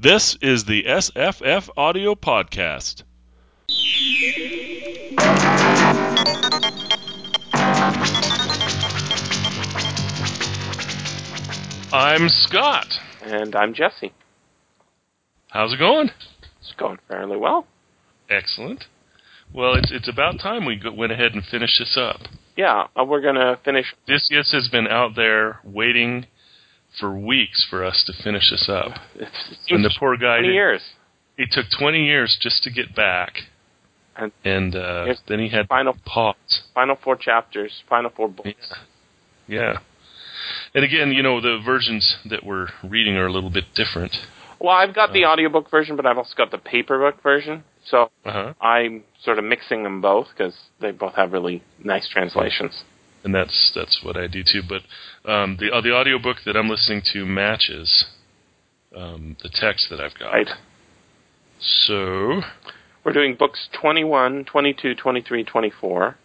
This is the SFF Audio Podcast. I'm Scott. And I'm Jesse. How's it going? It's going fairly well. Excellent. Well, it's it's about time we go, went ahead and finished this up. Yeah, uh, we're going to finish. Odysseus has been out there waiting for weeks for us to finish this up. It's, And the poor guy 20 years. It took 20 years just to get back, And and uh, then he had final- pause. Final four chapters, final four books. Yeah. Yeah. And again, you know, the versions that we're reading are a little bit different. Well, I've got the audiobook version, but I've also got the paperback version. So Uh huh. I'm sort of mixing them both because they both have really nice translations. And that's that's what I do too. But um, the uh, the audiobook that I'm listening to matches um, the text that I've got. Right. So. We're doing books 21, 22, 23, 24.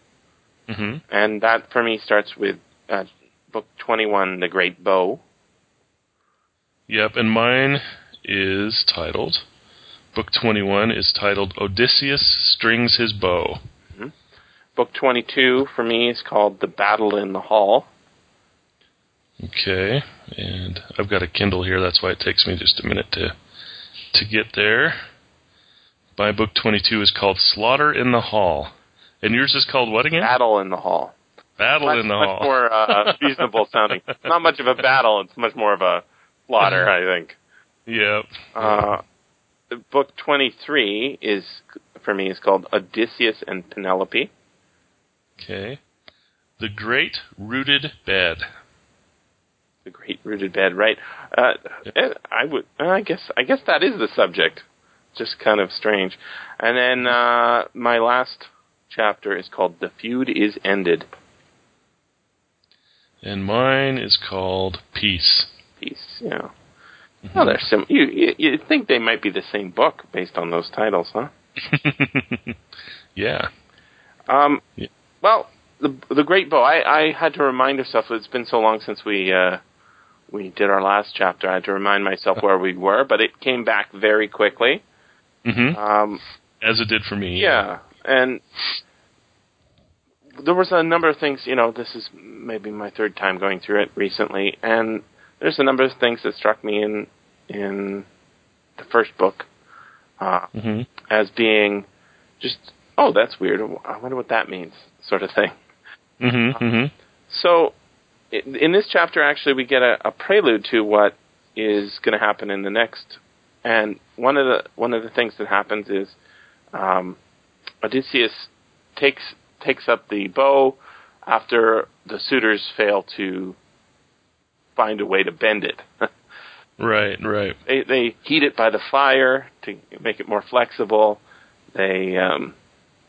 hmm And that for me starts with uh, book 21, The Great Bow. Yep, and mine is titled. Book 21 is titled Odysseus Strings His Bow. Book 22 for me is called The Battle in the Hall. Okay, and I've got a Kindle here. That's why it takes me just a minute to to get there. My book 22 is called Slaughter in the Hall. And yours is called what again? Battle in the Hall. Battle much, in the much Hall. more uh, reasonable sounding. Not much of a battle. It's much more of a slaughter, I think. Yep. Uh, the book 23 is, for me, is called Odysseus and Penelope. Okay. The Great Rooted Bed. The Great Rooted Bed, right? Uh, eh, I would, I guess, I guess that is the subject. Just kind of strange. And then uh, my last chapter is called The Feud is Ended. And mine is called Peace. Peace, yeah. Oh, they're sim. You, you you think they might be the same book based on those titles, huh? yeah. Um, Yeah. Well, the the Great Bow. I, I had to remind myself. It's been so long since we uh, we did our last chapter. I had to remind myself where we were, but it came back very quickly. hmm Um, As it did for me. yeah, and there was a number of things. You know, this is maybe my third time going through it recently, and there's a number of things that struck me in in the first book uh, hmm as being just, oh, that's weird. I wonder what that means, sort of thing. hmm hmm So, in this chapter, actually, we get a, a prelude to what is going to happen in the next. And one of the one of the things that happens is um, Odysseus takes takes up the bow after the suitors fail to find a way to bend it. Right, right. they they heat it by the fire to make it more flexible. They um,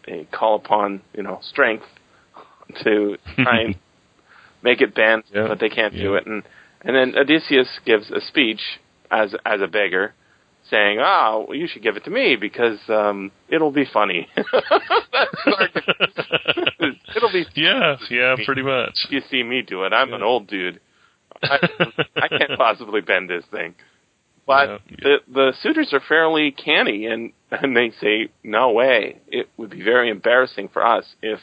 they call upon you know strength to try and make it bend, Yeah, but they can't do it. And and then Odysseus gives a speech as as a beggar, saying, "Ah, well, you should give it to me because um, it'll be funny." That's his argument. it'll be Yeah, yeah, pretty much. you see me do it. I'm an old dude. I, I can't possibly bend this thing. But Yeah, yeah. the the suitors are fairly canny, and and they say, "No way! It would be very embarrassing for us if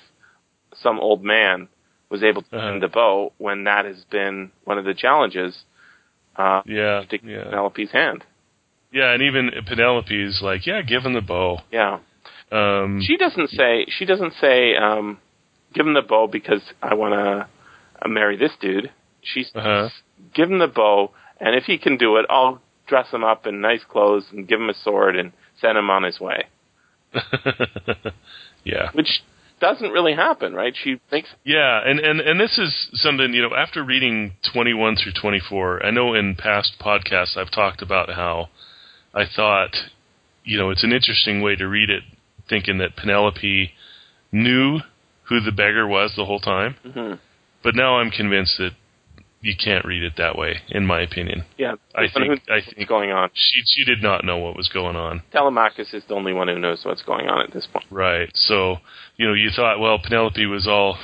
some old man was able to Uh-huh. the bow when that has been one of the challenges uh, Yeah, to yeah. Penelope's hand." Yeah, and even Penelope's like, yeah, give him the bow. Yeah, Um, she doesn't say she doesn't say, um, "Give him the bow because I want to uh, marry this dude." She's Uh-huh. "Give him the bow, and if he can do it, I'll dress him up in nice clothes and give him a sword and send him on his way." yeah. Which doesn't really happen, right? She thinks, Yeah, and, and, and this is something, you know, after reading 21 through 24, I know in past podcasts I've talked about how I thought, you know, it's an interesting way to read it, thinking that Penelope knew who the beggar was the whole time. Mhm. But now I'm convinced that you can't read it that way, in my opinion. "Yeah, I think I think what's going on." she she did not know what was going on. Telemachus is the only one who knows what's going on at this point. Right. So, you know, you thought, well, Penelope was all,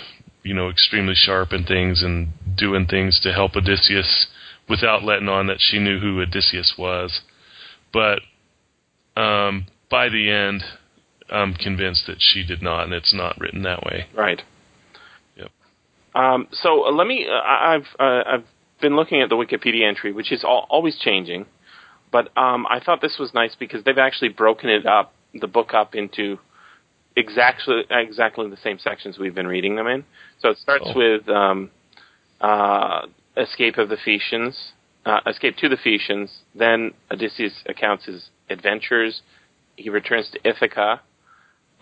you know, extremely sharp and things and doing things to help Odysseus without letting on that she knew who Odysseus was. but um, by the end, I'm convinced that she did not, and it's not written that way. Right. Um, so uh, let me. Uh, I've uh, I've been looking at the Wikipedia entry, which is al- always changing, but um, I thought this was nice because they've actually broken it up, the book up into exactly exactly the same sections we've been reading them in. So it starts Oh. with um, uh, escape of the Phaeacians, uh, escape to the Phaeacians. Then Odysseus accounts his adventures. He returns to Ithaca,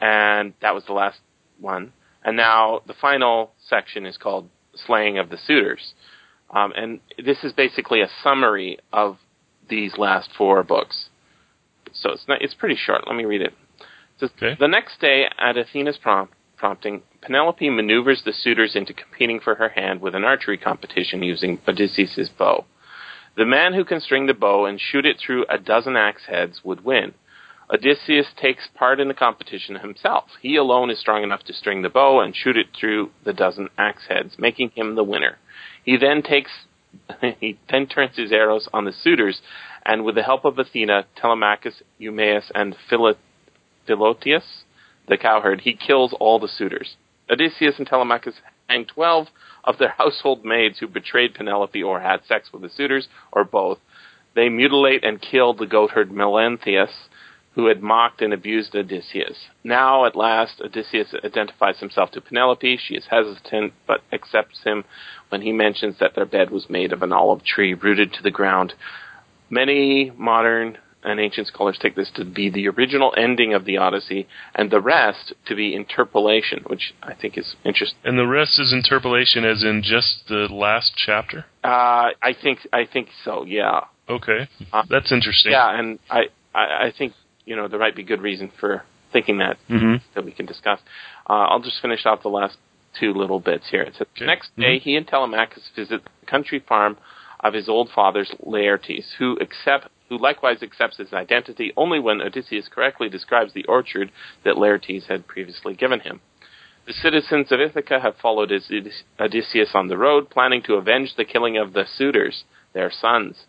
and that was the last one. And now the final section is called Slaying of the Suitors. Um, and this is basically a summary of these last four books. So it's not, it's pretty short. Let me read it. It says, Okay. The next day, at Athena's prompt, prompting, Penelope maneuvers the suitors into competing for her hand with an archery competition using Odysseus' bow. The man who can string the bow and shoot it through a dozen axe heads would win. Odysseus takes part in the competition himself. He alone is strong enough to string the bow and shoot it through the dozen axe heads, making him the winner. He then takes he then turns his arrows on the suitors, and with the help of Athena, Telemachus, Eumaeus, and Philo- Philoteus, the cowherd, he kills all the suitors. Odysseus and Telemachus hang twelve of their household maids who betrayed Penelope or had sex with the suitors, or both. They mutilate and kill the goatherd Melanthius, who had mocked and abused Odysseus. Now, at last, Odysseus identifies himself to Penelope. She is hesitant, but accepts him when he mentions that their bed was made of an olive tree rooted to the ground. Many modern and ancient scholars take this to be the original ending of the Odyssey, and the rest to be interpolation, which I think is interesting. And the rest is interpolation, as in just the last chapter. Uh, I think I think so. Yeah, Okay, Uh, that's interesting. yeah, and I, I I think you know there might be good reason for thinking that hmm that we can discuss. Uh, I'll just finish off the last two little bits here. It says, Okay. Next day, Mhm. he and Telemachus visit the country farm of his old father's Laertes, who accept, who likewise accepts his identity only when Odysseus correctly describes the orchard that Laertes had previously given him. The citizens of Ithaca have followed Odysseus on the road, planning to avenge the killing of the suitors, their sons.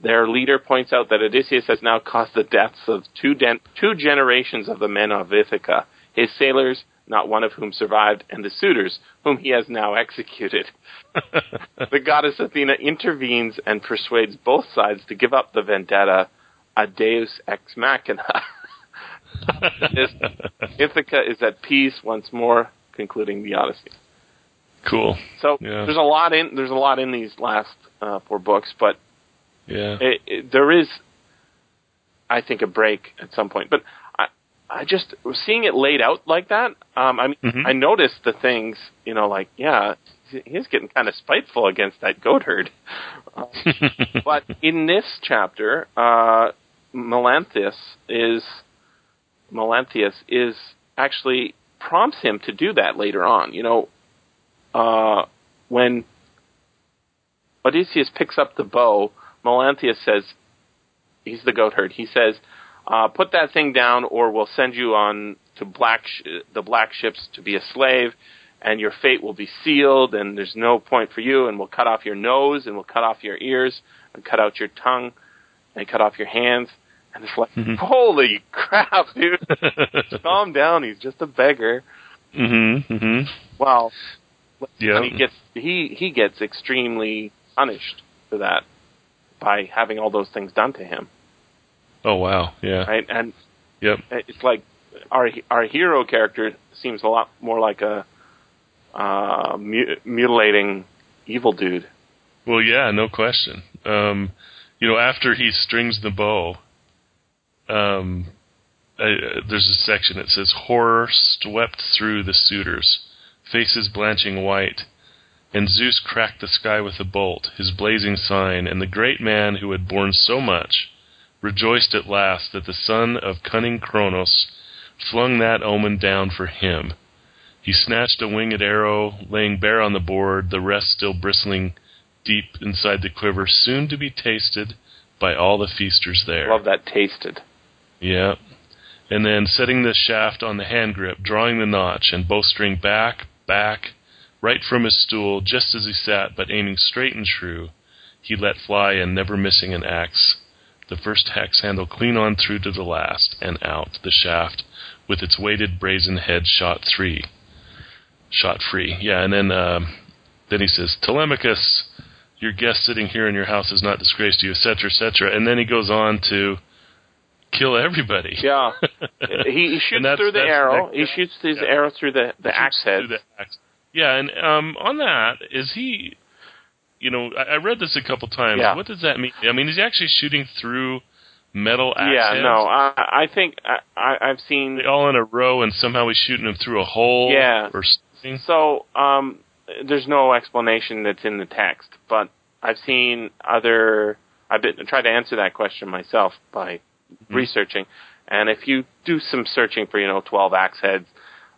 Their leader points out that Odysseus has now caused the deaths of two, den- two generations of the men of Ithaca, his sailors, not one of whom survived, and the suitors, whom he has now executed. the goddess Athena intervenes and persuades both sides to give up the vendetta, a deus ex machina. This- Ithaca is at peace once more, concluding the Odyssey. cool. So Yeah. there's a lot in there's a lot in these last uh, four books, but Yeah. it, it, there is, I think, a break at some point. But I, I just seeing it laid out like that. Um, I mean, Mhm. I noticed the things, you know, like yeah, he's getting kind of spiteful against that goat herd. Uh, but in this chapter, uh, Melanthius is Melanthius is actually prompts him to do that later on. You know, uh, when Odysseus picks up the bow, Melanthius says, he's the goat herd. He says, uh, "Put that thing down, or we'll send you on to black sh- the black ships to be a slave." And your fate will be sealed, and there's no point for you. And we'll cut off your nose, and we'll cut off your ears, and cut out your tongue, and cut off your hands. And it's like, Mhm. holy crap, dude! Calm down. He's just a beggar. hmm hmm Well, Yeah. and he gets he he gets extremely punished for that by having all those things done to him, Oh wow. Yeah. right? And Yep. it's like our our hero character seems a lot more like a uh, mu- mutilating evil dude. Well, yeah, no question. Um, you know, after he strings the bow, um, uh, there's a section that says horror swept through the suitors, faces blanching white, and Zeus cracked the sky with a bolt, his blazing sign, and the great man who had borne so much rejoiced at last that the son of cunning Kronos flung that omen down for him. He snatched a winged arrow, laying bare on the board, the rest still bristling deep inside the quiver, soon to be tasted by all the feasters there. Love that tasted. Yeah. And then setting the shaft on the hand grip, drawing the notch, and bowstring back, back, right from his stool, just as he sat, but aiming straight and true, he let fly and never missing an axe. the first axe handle clean on through to the last, and out the shaft with its weighted brazen head shot three, shot free. Yeah, and then uh, then he says, Telemachus, your guest sitting here in your house is not disgraced to you, etc., etc. And then he goes on to kill everybody. Yeah, he, he shoots through the arrow. He shoots his yeah. arrow through the the axe head. The axe. Yeah, and um, on that, is he? You know, I, I read this a couple times. Yeah. What does that mean? I mean, is he actually shooting through metal axe Yeah, heads? no, I, I think I, I've seen. They all in a row, and somehow he's shooting them through a hole. Yeah. Or something. So, um, there's no explanation that's in the text, but I've seen other. I've been tried to answer that question myself by researching, and if you do some searching for, you know, twelve axe heads,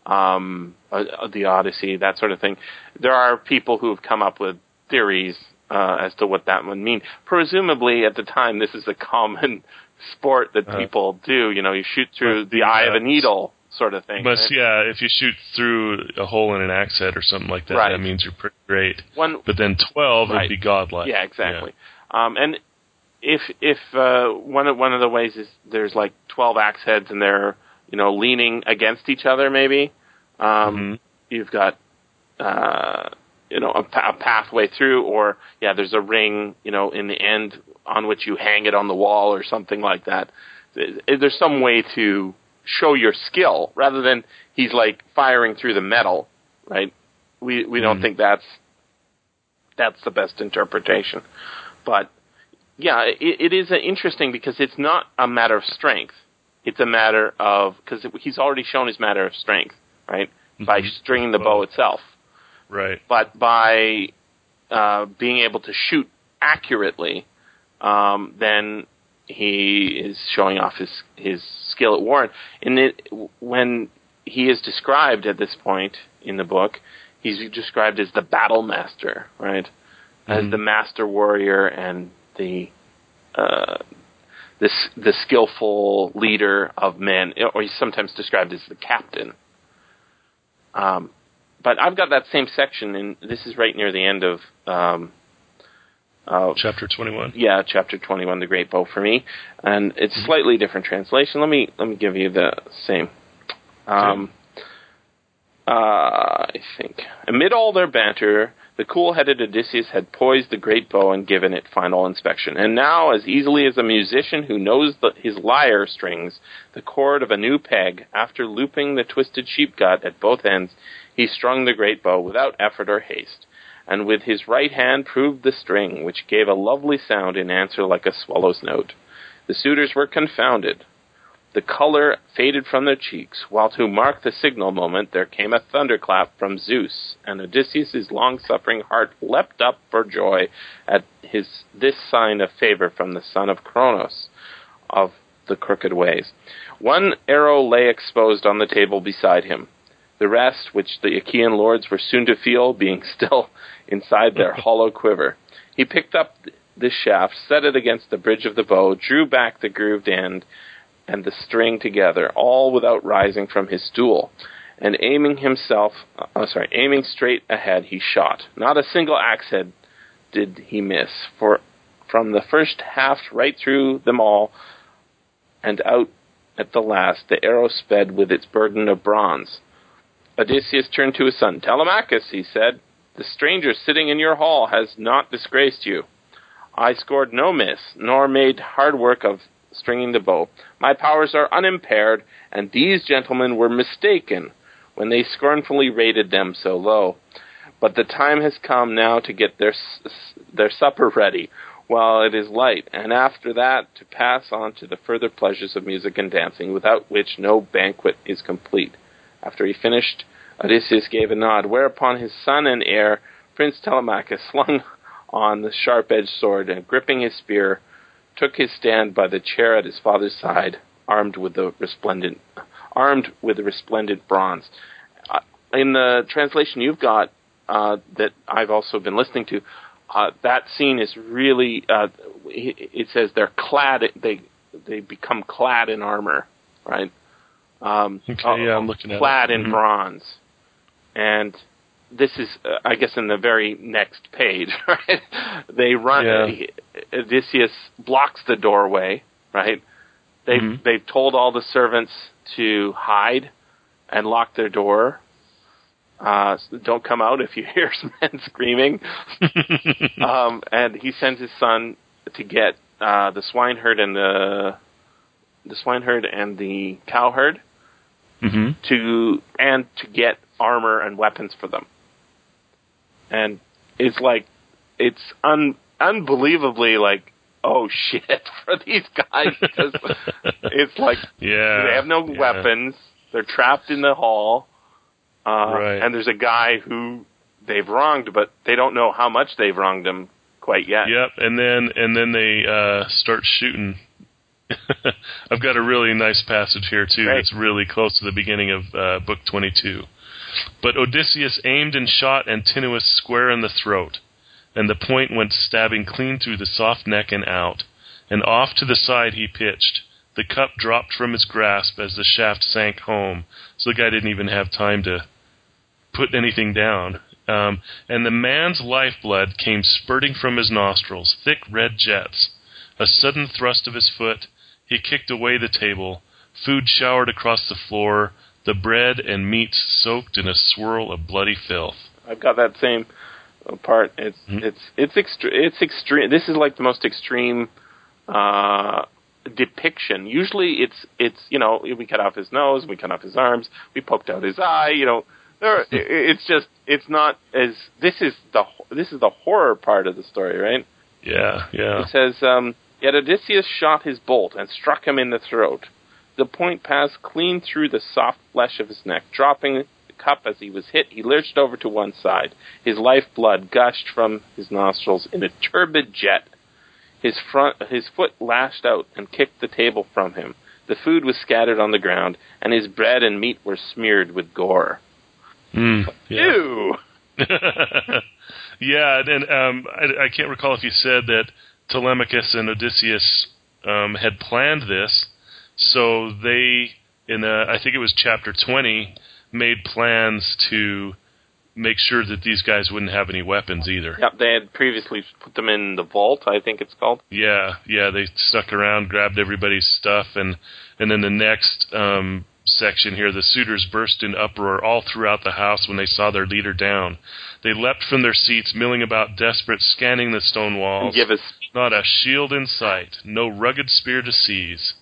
um, uh, uh, the Odyssey, that sort of thing, there are people who have come up with theories uh, as to what that would mean. Presumably, at the time, this is a common sport that Uh, people do. You know, you shoot through the eye of a needle, sort of thing. But right? yeah, if you shoot through a hole in an axe head or something like that, Right. that means you're pretty great. One But then twelve Right. would be godlike. Yeah, exactly. Um, and if if uh, one of one of the ways is there's like twelve axe heads and they're you know leaning against each other, maybe um, Mhm. you've got uh, you know a, a pathway through, or yeah, there's a ring you know in the end on which you hang it on the wall or something like that. There- There's some way to show your skill rather than he's like firing through the metal, right? We we don't Mhm. think that's that's the best interpretation. But yeah, it, it is interesting because it's not a matter of strength. It's a matter of because he's already shown his matter of strength, right? By Mhm. stringing the bow itself, Right. but by uh, being able to shoot accurately, um, then he is showing off his his skill at war. And it, when he is described at this point in the book, he's described as the battle master, right? As Mhm. the master warrior and the uh, this the skillful leader of men, or he's sometimes described as the captain. Um, but I've got that same section, and this is right near the end of um, of Chapter twenty-one. yeah, chapter twenty-one, the Great Bow for me, and it's slightly different translation. Let me let me give you the same. Um, uh, I think amid all their banter, the cool-headed Odysseus had poised the great bow and given it final inspection. And now, as easily as a musician who knows the, his lyre strings the chord of a new peg, after looping the twisted sheep gut at both ends, he strung the great bow without effort or haste and with his right hand proved the string, which gave a lovely sound in answer like a swallow's note. The suitors were confounded. The color faded from their cheeks, while to mark the signal moment there came a thunderclap from Zeus, and Odysseus's long-suffering heart leapt up for joy at his this sign of favor from the son of Cronos of the crooked ways. One arrow lay exposed on the table beside him the rest, which the Achaean lords were soon to feel, being still inside their hollow quiver. He picked up th- this shaft, set it against the bridge of the bow, drew back the grooved end and the string together, all without rising from his stool. And aiming himself, uh, sorry, aiming straight ahead, he shot. Not a single axe head did he miss, for from the first haft right through them all, and out at the last, the arrow sped with its burden of bronze. Odysseus turned to his son. Telemachus, he said, the stranger sitting in your hall has not disgraced you. I scored no miss, nor made hard work of stringing the bow. My powers are unimpaired, and these gentlemen were mistaken when they scornfully rated them so low. But the time has come now to get their their supper ready while it is light, and after that to pass on to the further pleasures of music and dancing, without which no banquet is complete. After he finished, Odysseus gave a nod, whereupon his son and heir, Prince Telemachus, slung on the sharp-edged sword and gripping his spear, took his stand by the chair at his father's side, armed with the resplendent, armed with the resplendent bronze. Uh, in the translation you've got uh, that I've also been listening to, uh, that scene is really. Uh, it says they're clad. They they become clad in armor, right? Um, Okay, uh, yeah, I'm looking at it. clad in Mhm. bronze, and this is, uh, I guess, in the very next page, right? They run. Yeah. Odysseus blocks the doorway, right? They Mhm. they've told all the servants to hide and lock their door. Uh, so don't come out if you hear some men screaming. um, and he sends his son to get uh, the swineherd and the the swineherd and the cowherd hmm to and to get armor and weapons for them. And it's like it's un unbelievably like oh shit for these guys because it's like Yeah. they have no yeah. weapons. They're trapped in the hall, uh, Right. and there's a guy who they've wronged, but they don't know how much they've wronged him quite yet. Yep, and then and then they uh, start shooting. I've got a really nice passage here too. Great. It's really close to the beginning of uh, book twenty-two. But Odysseus aimed and shot Antinous square in the throat, and the point went stabbing clean through the soft neck and out, and off to the side he pitched. The cup dropped from his grasp as the shaft sank home, so the guy didn't even have time to put anything down. Um, and the man's lifeblood came spurting from his nostrils, thick red jets. A sudden thrust of his foot, he kicked away the table. Food showered across the floor, the bread and meats soaked in a swirl of bloody filth. I've got that same uh, part. It's Mhm. it's it's extre- it's extreme. This is like the most extreme uh, depiction. Usually, it's it's you know we cut off his nose, we cut off his arms, we poked out his eye. You know, there. it's just it's not as this is the this is the horror part of the story, right? Yeah, yeah. It says, um, Yet Odysseus shot his bolt and struck him in the throat. The point passed clean through the soft flesh of his neck. Dropping the cup as he was hit, he lurched over to one side. His life blood gushed from his nostrils in a turbid jet. His front, his foot lashed out and kicked the table from him. The food was scattered on the ground, and his bread and meat were smeared with gore. Mm, yeah. Ew! yeah, and um, I, I can't recall if you said that Telemachus and Odysseus um, had planned this, so they, in uh, I think it was chapter twenty, made plans to make sure that these guys wouldn't have any weapons either. Yep, they had previously put them in the vault, I think it's called. Yeah, yeah, they stuck around, grabbed everybody's stuff, and and then the next um, section here, the suitors burst in uproar all throughout the house when they saw their leader down. They leapt from their seats, milling about, desperate, scanning the stone walls. Us Not a shield in sight, no rugged spear to seize.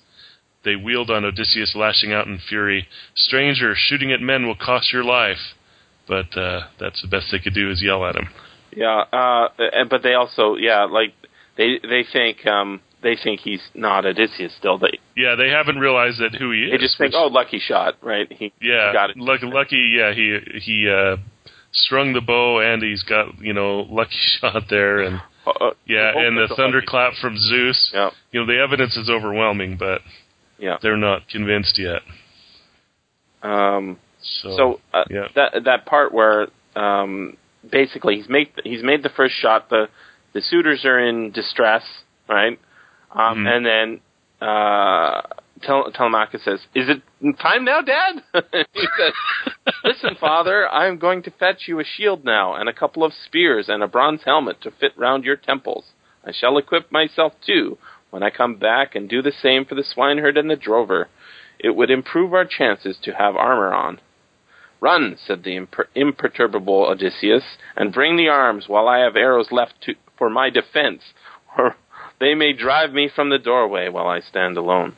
They wheeled on Odysseus, lashing out in fury. Stranger, shooting at men will cost your life. But uh, that's the best they could do is yell at him. Yeah, uh, and- but they also, yeah, like they they think um, they think he's not Odysseus still. They Yeah, they haven't realized that who he is. they just think, which- oh, lucky shot, right? He Yeah, got it. Lucky, lucky, yeah, he he uh, strung the bow and he's got you know lucky shot there, and Uh, uh, yeah, and the it's a lucky- thunderclap from Zeus. Yeah, You know the evidence is overwhelming, but yeah. they're not convinced yet. Um, So, so uh, yeah. that that part where um, basically he's made he's made the first shot. The the suitors are in distress, right? Um, Mhm. And then uh, Tel- Telemachus says, "Is it time now, Dad?" he says, "Listen, Father, I am going to fetch you a shield now, and a couple of spears, and a bronze helmet to fit round your temples. I shall equip myself too when I come back, and do the same for the swineherd and the drover. It would improve our chances to have armor on." Run, said the imper- imperturbable Odysseus, and bring the arms while I have arrows left to, for my defense, or they may drive me from the doorway while I stand alone.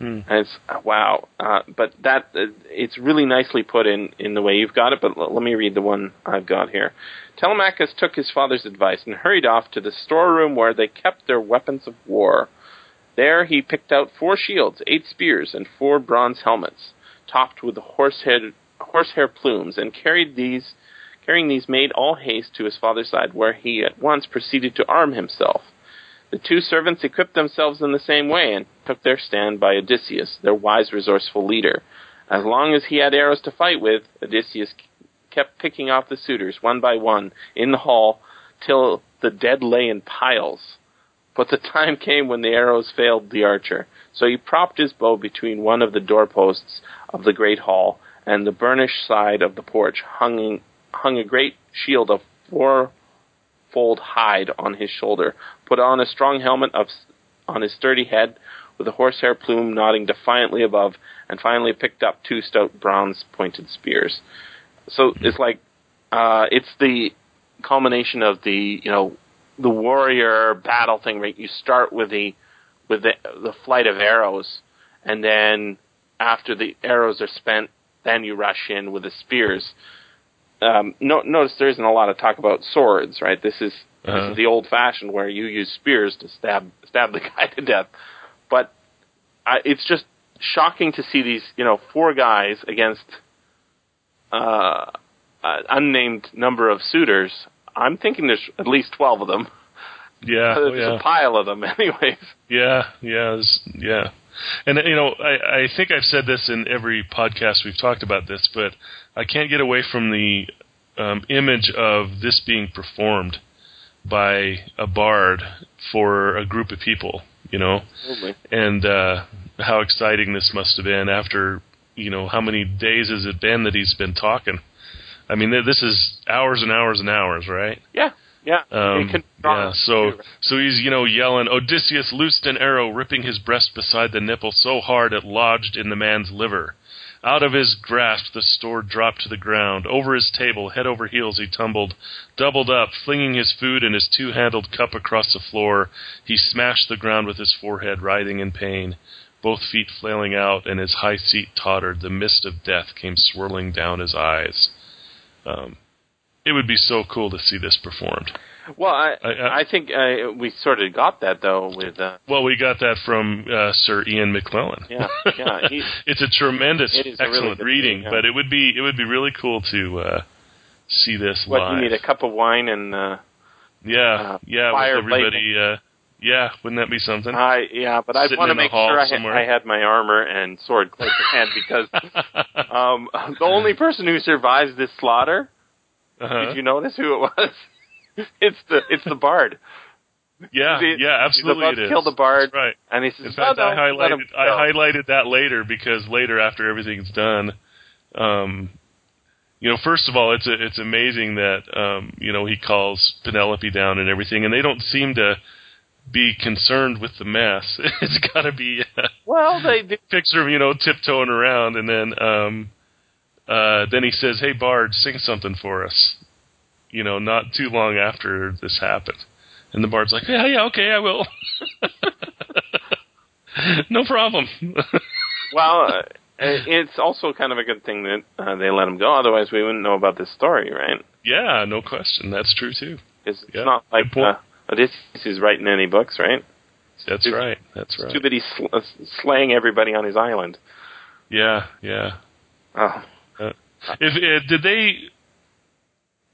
Hmm. And it's wow, uh, but that uh, it's really nicely put in in the way you've got it. But l- let me read the one I've got here. Telemachus took his father's advice and hurried off to the storeroom where they kept their weapons of war. There he picked out four shields, eight spears, and four bronze helmets, topped with horsehead horsehair plumes, and carried these carrying these made all haste to his father's side, where he at once proceeded to arm himself. The two servants equipped themselves in the same way and took their stand by Odysseus, their wise, resourceful leader. As long as he had arrows to fight with, Odysseus kept picking off the suitors one by one in the hall till the dead lay in piles. But the time came when the arrows failed the archer, so he propped his bow between one of the doorposts of the great hall and the burnished side of the porch, hung hung a great shield of four-fold hide on his shoulder, put on a strong helmet of, on his sturdy head, with a horsehair plume nodding defiantly above, and finally picked up two stout bronze-pointed spears. So it's like uh, it's the culmination of the you know the warrior battle thing. Right, you start with the with the the flight of arrows, and then after the arrows are spent, then you rush in with the spears. Um, no, notice there isn't a lot of talk about swords, right? This is uh-huh. this is the old fashioned where you use spears to stab stab the guy to death. But I, it's just shocking to see these, you know, four guys against uh, an unnamed number of suitors. I'm thinking there's at least twelve of them. Yeah, there's oh, yeah. a pile of them, anyways. Yeah, yeah, yeah. And you know, I, I think I've said this in every podcast we've talked about this, but I can't get away from the um, image of this being performed by a bard for a group of people. You know, Absolutely. and uh, how exciting this must have been after you know how many days has it been that he's been talking. I mean, this is hours and hours and hours, right? Yeah. Yeah. Um, yeah. So so he's you know yelling. Odysseus loosed an arrow, ripping his breast beside the nipple so hard it lodged in the man's liver. Out of his grasp the sword dropped to the ground. Over his table, head over heels, he tumbled. Doubled up, flinging his food and his two-handled cup across the floor, he smashed the ground with his forehead, writhing in pain. Both feet flailing out, and his high seat tottered. The mist of death came swirling down his eyes. Um, it would be so cool to see this performed. Well, I I, I, I think uh, we sort of got that though with. Uh, well, we got that from uh, Sir Ian McKellen. Yeah, yeah. it's a tremendous, excellent really reading, yeah. but it would be it would be really cool to uh, see this what, live. You need a cup of wine and. Uh, yeah, yeah, with everybody. Uh, yeah, wouldn't that be something? I yeah, but I want to make sure I, ha- I, had my armor and sword close at hand because um, the only person who survives this slaughter. Uh-huh. Did you notice who it was? it's the it's the bard. Yeah, he, yeah, absolutely. He's about it to kill the bard, That's right? And he says, In fact, oh, no, I highlighted I highlighted that later because later, after everything's done, um, you know, first of all, it's a, it's amazing that um, you know he calls Penelope down and everything, and they don't seem to be concerned with the mess. it's got to be uh, well, they do. picture of you know tiptoeing around, and then um, uh, then he says, "Hey Bard, sing something for us." You know, not too long after this happened, and the Bard's like, "Yeah, yeah, okay, I will." no problem. well, uh, it's also kind of a good thing that uh, they let him go. Otherwise, we wouldn't know about this story, right? Yeah, no question. That's true too. It's, yeah. not like uh, Odysseus is writing any books, right? That's it's, right. That's right. It's too bad he's sl- uh, slaying everybody on his island. Yeah, yeah. Oh. Uh, if uh, did they,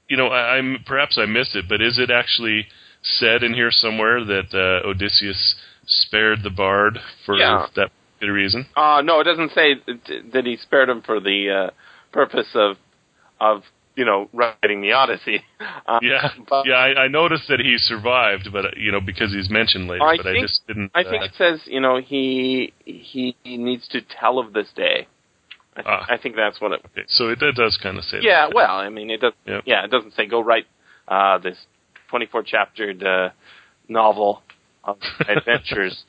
you know, I, I'm perhaps I missed it, but is it actually said in here somewhere that uh, Odysseus spared the bard for yeah. that reason? Uh no, it doesn't say that he spared him for the uh, purpose of of you know writing the Odyssey. Uh, yeah, but, yeah. I, I noticed that he survived, but uh, you know because he's mentioned later. I but think, I just didn't. I think it says you know he he needs to tell of this day. I, th- Ah. I think that's what it. okay, so it, that does kind of say. Yeah, that. well, I mean, it does. Yep. Yeah, it doesn't say go write uh, this twenty-four chaptered uh, novel of adventures,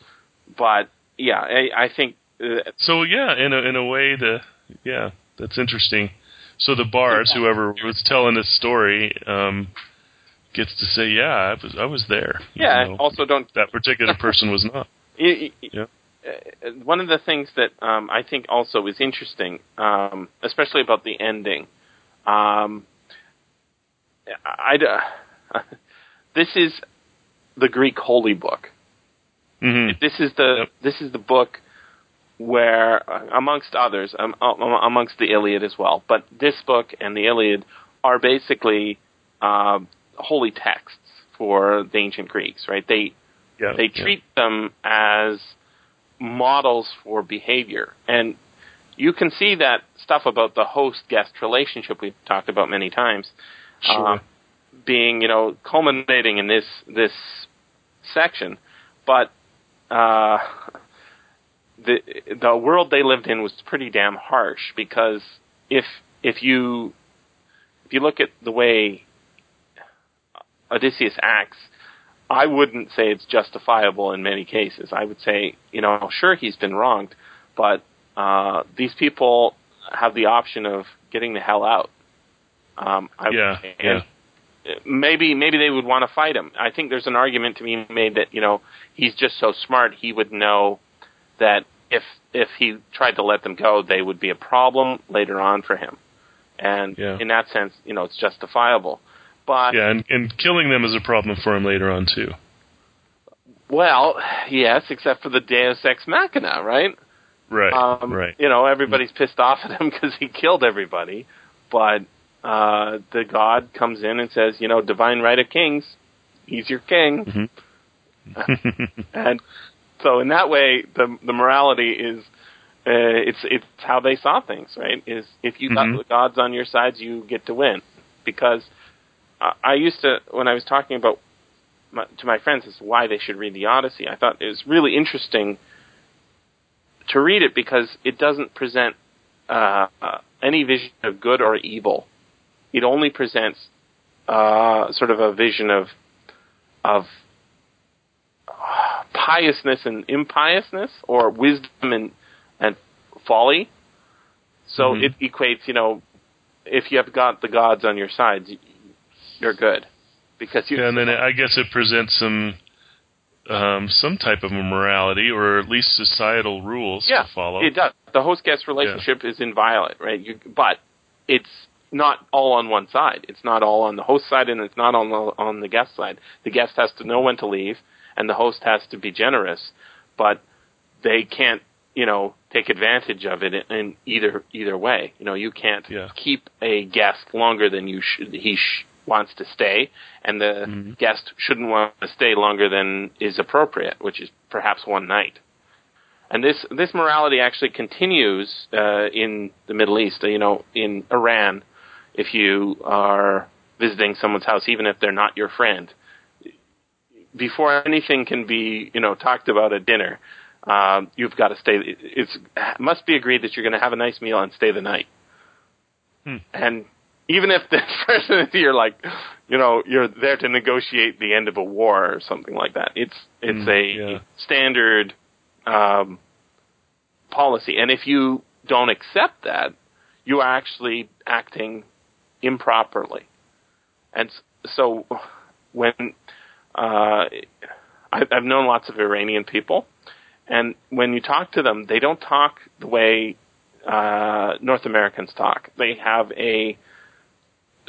but yeah, I, I think. Uh, So yeah, in a in a way, the yeah, that's interesting. So the bards, whoever was telling this story, um, gets to say, "Yeah, I was I was there." yeah. Also, don't that particular person was not. Y- y- Yeah. Uh, one of the things that um, I think also is interesting, um, especially about the ending, um, I, I- this is the Greek holy book. hmm This is the Yep. this is the book where, uh, amongst others, um, um, amongst the Iliad as well, but this book and the Iliad are basically uh, holy texts for the ancient Greeks, right? They Yeah, they yeah. treat them as models for behavior. And you can see that stuff about the host guest relationship we've talked about many times Sure. uh, being, you know, culminating in this this section. But uh, the the world they lived in was pretty damn harsh because if if you if you look at the way Odysseus acts, I wouldn't say it's justifiable in many cases. I would say, you know, sure he's been wronged, but uh, these people have the option of getting the hell out. Um, I, Yeah, and Maybe maybe they would want to fight him. I think there's an argument to be made that you know he's just so smart he would know that if if he tried to let them go, they would be a problem later on for him. And Yeah. in that sense, you know, it's justifiable. But Yeah, and, and killing them is a problem for him later on too. well, yes, except for the Deus Ex Machina, right? Right. Um, right. You know, everybody's pissed off at him because he killed everybody, but uh, the god comes in and says, you know, divine right of kings, he's your king, Mhm. and so in that way, the the morality is. Uh, it's it's how they saw things, right? Is if you got Mhm. the gods on your sides, you get to win. Because I, I used to, when I was talking about my, to my friends, as why they should read the Odyssey. I thought it was really interesting to read it because it doesn't present uh, uh, any vision of good or evil. It only presents uh, sort of a vision of of uh, piousness and impiousness, or wisdom and and folly. So Mhm. it equates, you know, if you have got the gods on your side, you're good because you. Yeah, and then I guess it presents some um, some type of a morality, or at least societal rules yeah, to follow. It does. The host guest relationship is inviolate, right? You, but it's not all on one side. It's not all on the host side, and it's not on the on the guest side. The guest has to know when to leave, and the host has to be generous, but they can't, you know, take advantage of it in, in either either way. You know, you can't Yeah. keep a guest longer than you should he sh- wants to stay, and the Mhm. guest shouldn't want to stay longer than is appropriate, which is perhaps one night. And this this morality actually continues uh, in the Middle East. You know, in Iran, if you are visiting someone's house, even if they're not your friend, before anything can be you know talked about at dinner, um, you've got to stay. It's it must be agreed that you're going to have a nice meal and stay the night. Hmm. And even if this person you're like, you know, you're there to negotiate the end of a war or something like that, it's it's Hmm, a yeah. standard um, policy. And if you don't accept that, you are actually acting improperly. And so when uh, I, I've known lots of Iranian people, and when you talk to them, they don't talk the way uh, North Americans talk. They have a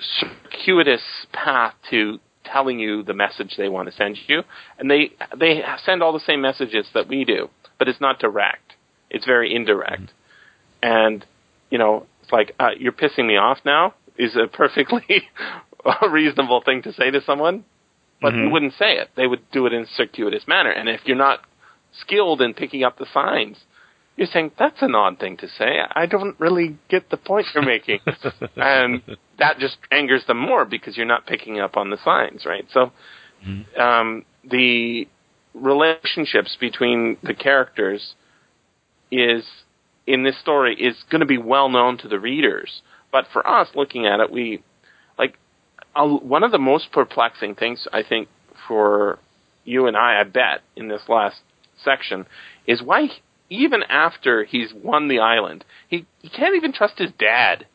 circuitous path to telling you the message they want to send you, and they they send all the same messages that we do, but it's not direct. It's very indirect, and you know, it's like uh, you're pissing me off now is a perfectly reasonable thing to say to someone, but you Mhm. wouldn't say it. They would do it in a circuitous manner, and if you're not skilled in picking up the signs, you're saying that's an odd thing to say. I don't really get the point you're making, and that just angers them more because you're not picking up on the signs, right? So, Mhm. um, the relationships between the characters is in this story is going to be well known to the readers, but for us looking at it, we like uh, one of the most perplexing things I think for you and I, I bet, in this last section, is why even after he's won the island, he he can't even trust his dad.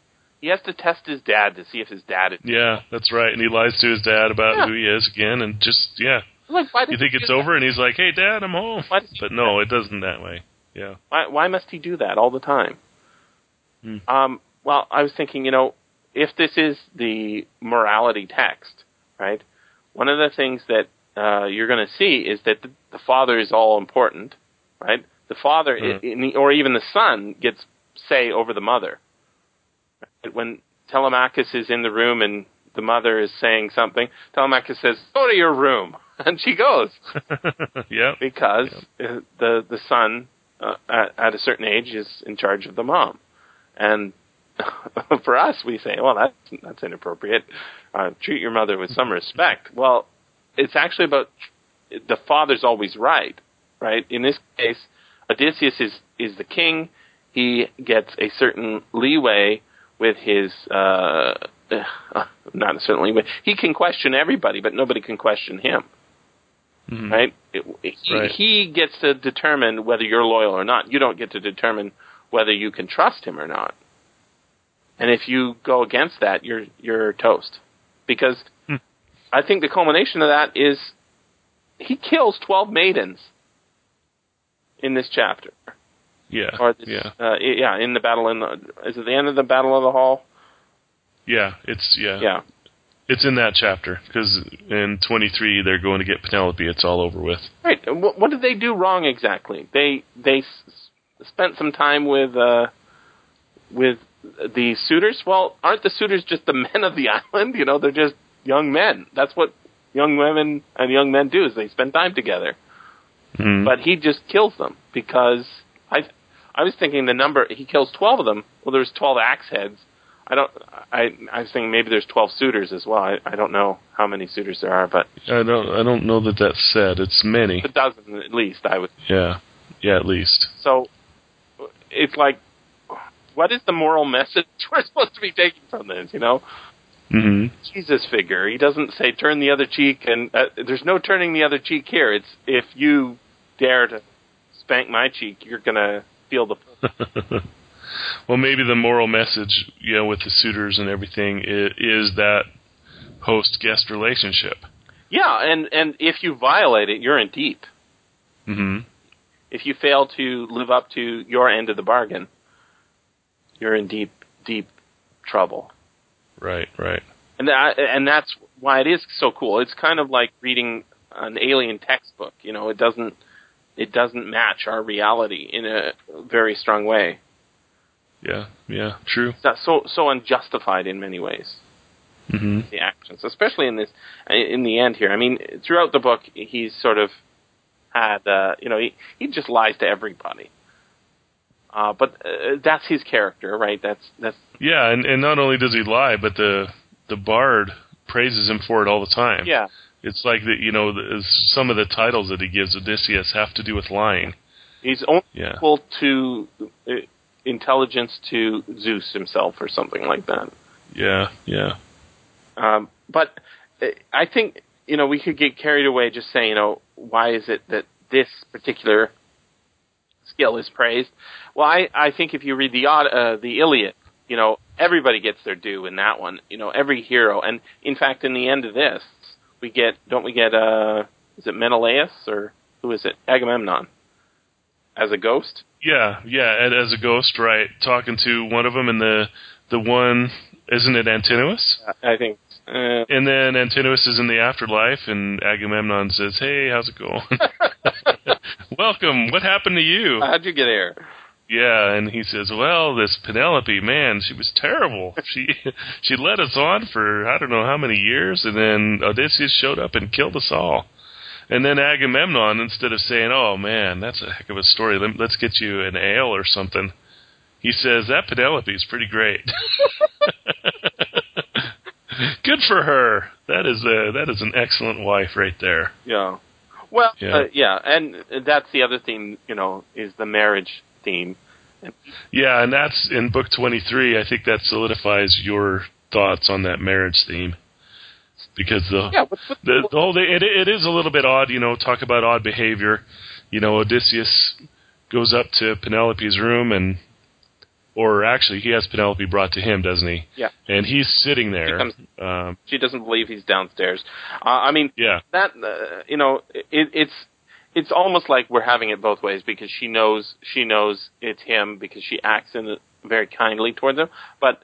He has to test his dad to see if his dad is Yeah, that's right. And he lies to his dad about Yeah. who he is again, and just yeah, like. Why you think it's that? over, and he's like, "Hey, Dad, I'm home." Why does he But no, it doesn't that way. Yeah. Why, why must he do that all the time? Hmm. Um, well, I was thinking, you know, if this is the morality text, right? One of the things that uh, you're going to see is that the, the father is all important, right? The father, Hmm. the, or even the son, gets say over the mother. When Telemachus is in the room and the mother is saying something, Telemachus says, "Go to your room," and she goes yeah. because uh, the the son uh, at, at a certain age is in charge of the mom, and for us we say, well, that's that's inappropriate. Uh, treat your mother with some respect. Well, it's actually about the father's always right, right? In this case, Odysseus is is the king. He gets a certain leeway with his uh, not certainly, but he can question everybody, but nobody can question him. Mhm. Right? It, he, Right. he gets to determine whether you're loyal or not. You don't get to determine whether you can trust him or not. And if you go against that, you're you're toast. Because Hmm. I think the culmination of that is he kills twelve maidens in this chapter, Yeah. or yeah. uh, yeah, in the battle in the is it the end of the battle of the hall? Yeah. It's yeah. Yeah, It's in that chapter because in 23 they're going to get Penelope. It's all over with. right. What, what did they do wrong exactly? They they s- spent some time with uh, with the suitors. Well, aren't the suitors just the men of the island? You know, they're just young men. That's what young women and young men do is they spend time together. Mhm. But he just kills them because I I was thinking the number he kills twelve of them. Well, there's twelve axe heads. I don't. I I was thinking maybe there's twelve suitors as well. I, I don't know how many suitors there are, but I don't. I don't know that that's said. It's many. a dozen at least. I would. Yeah. Yeah. At least. So it's like, what is the moral message we're supposed to be taking from this? You know, hmm Jesus figure. He doesn't say turn the other cheek, and uh, there's no turning the other cheek here. It's if you dare to spank my cheek, you're gonna feel the. well, maybe the moral message, you know, with the suitors and everything, is, is that host guest relationship. Yeah, and and if you violate it, you're in deep. hmm If you fail to live up to your end of the bargain, you're in deep deep trouble. Right. Right. And that, and that's why it is so cool. It's kind of like reading an alien textbook. You know, it doesn't it doesn't match our reality in a very strong way. Yeah. Yeah. True. It's not so so unjustified in many ways. hmm The actions, especially in this in the end here. I mean, throughout the book, he's sort of had uh, you know he he just lies to everybody. Uh, but uh, that's his character, right? That's that's Yeah, and and not only does he lie, but the the bard praises him for it all the time. yeah. It's like that, you know, the, some of the titles that he gives Odysseus have to do with lying. He's only Yeah. equal to uh, intelligence to Zeus himself, or something like that. Yeah, yeah. Um, but uh, I think you know we could get carried away just saying, you know, why is it that this particular skill is praised? Well, I, I think if you read the uh, the Iliad, you know, everybody gets their due in that one. You know, every hero, and in fact, in the end of this, we get don't we get uh, is it Menelaus or who is it Agamemnon as a ghost? Yeah, yeah, and as a ghost, right, talking to one of them and the the one isn't it Antinous? I think. Uh, And then Antinous is in the afterlife and Agamemnon says, "Hey, how's it going?" Welcome. What happened to you? how'd you get here? Yeah, and he says, "Well, this Penelope, man, she was terrible. She she led us on for I don't know how many years, and then Odysseus showed up and killed us all." And then Agamemnon, instead of saying, "Oh man, that's a heck of a story. Let, let's get you an ale or something," he says, "That Penelope is pretty great. Good for her. That is a that is an excellent wife right there." Yeah. Well, Yeah. Uh, yeah, and that's the other theme, you know, is the marriage theme. Yeah, and that's in book 23. I think that solidifies your thoughts on that marriage theme. Because the Yeah, what's with the, the whole it, it is a little bit odd, you know, talk about odd behavior. You know, Odysseus goes up to Penelope's room and or actually he has Penelope brought to him, doesn't he? Yeah. And he's sitting there. comes- Um, she doesn't believe he's downstairs. Uh, I mean, yeah. that uh, you know, it, it's it's almost like we're having it both ways because she knows she knows it's him because she acts in very kindly towards him. But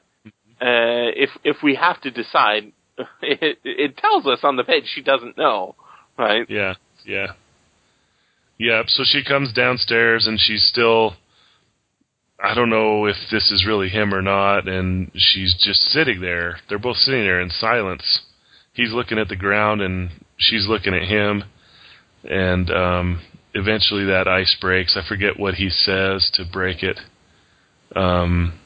uh, if if we have to decide, it, it tells us on the page she doesn't know, right? Yeah, yeah. Yeah, so she comes downstairs and she's still I don't know if this is really him or not and she's just sitting there. They're both sitting there in silence. He's looking at the ground and she's looking at him and um eventually that ice breaks. I forget what he says to break it. Um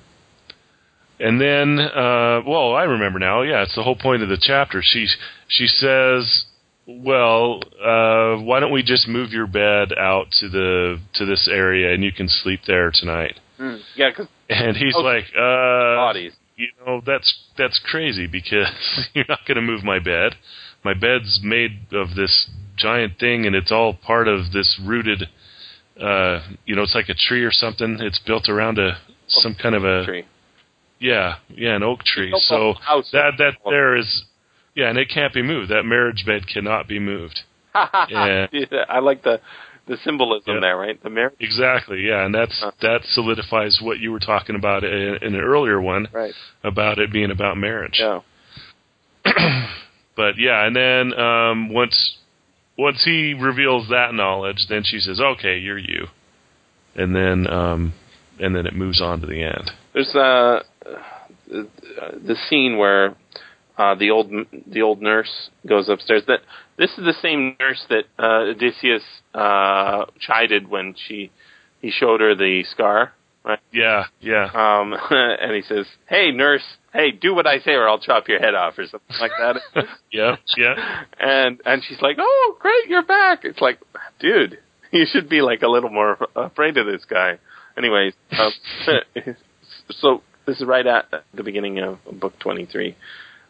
and then uh well, I remember now. Yeah, it's the whole point of the chapter. She she says well, uh, why don't we just move your bed out to the to this area and you can sleep there tonight? Mm. Yeah, And he's Oh, like, uh, bodies. you know that's that's crazy because you're not going to move my bed. My bed's made of this giant thing, and it's all part of this rooted. Uh, you know, it's like a tree or something. It's built around a some kind of a Tree. yeah, yeah, an oak tree. So that that there is, yeah, and it can't be moved. That marriage bed cannot be moved. Yeah. I like the the symbolism Yeah. there, right? The marriage. Exactly, yeah, and that's Uh. that solidifies what you were talking about in, in an earlier one Right. about it being about marriage. Yeah. But yeah, and then um, once once he reveals that knowledge, then she says, "Okay, you're you," and then um, and then it moves on to the end. There's the, the scene where uh, the old the old nurse goes upstairs. That this is the same nurse that uh, Odysseus uh, chided when she he showed her the scar, right? Yeah, yeah, Um, and he says, "Hey, nurse, hey, do what I say, or I'll chop your head off, or something like that." yeah, yeah. and and she's like, "Oh, great, you're back." It's like, dude, you should be like a little more afraid of this guy. Anyways, um, so this is right at the beginning of book 23.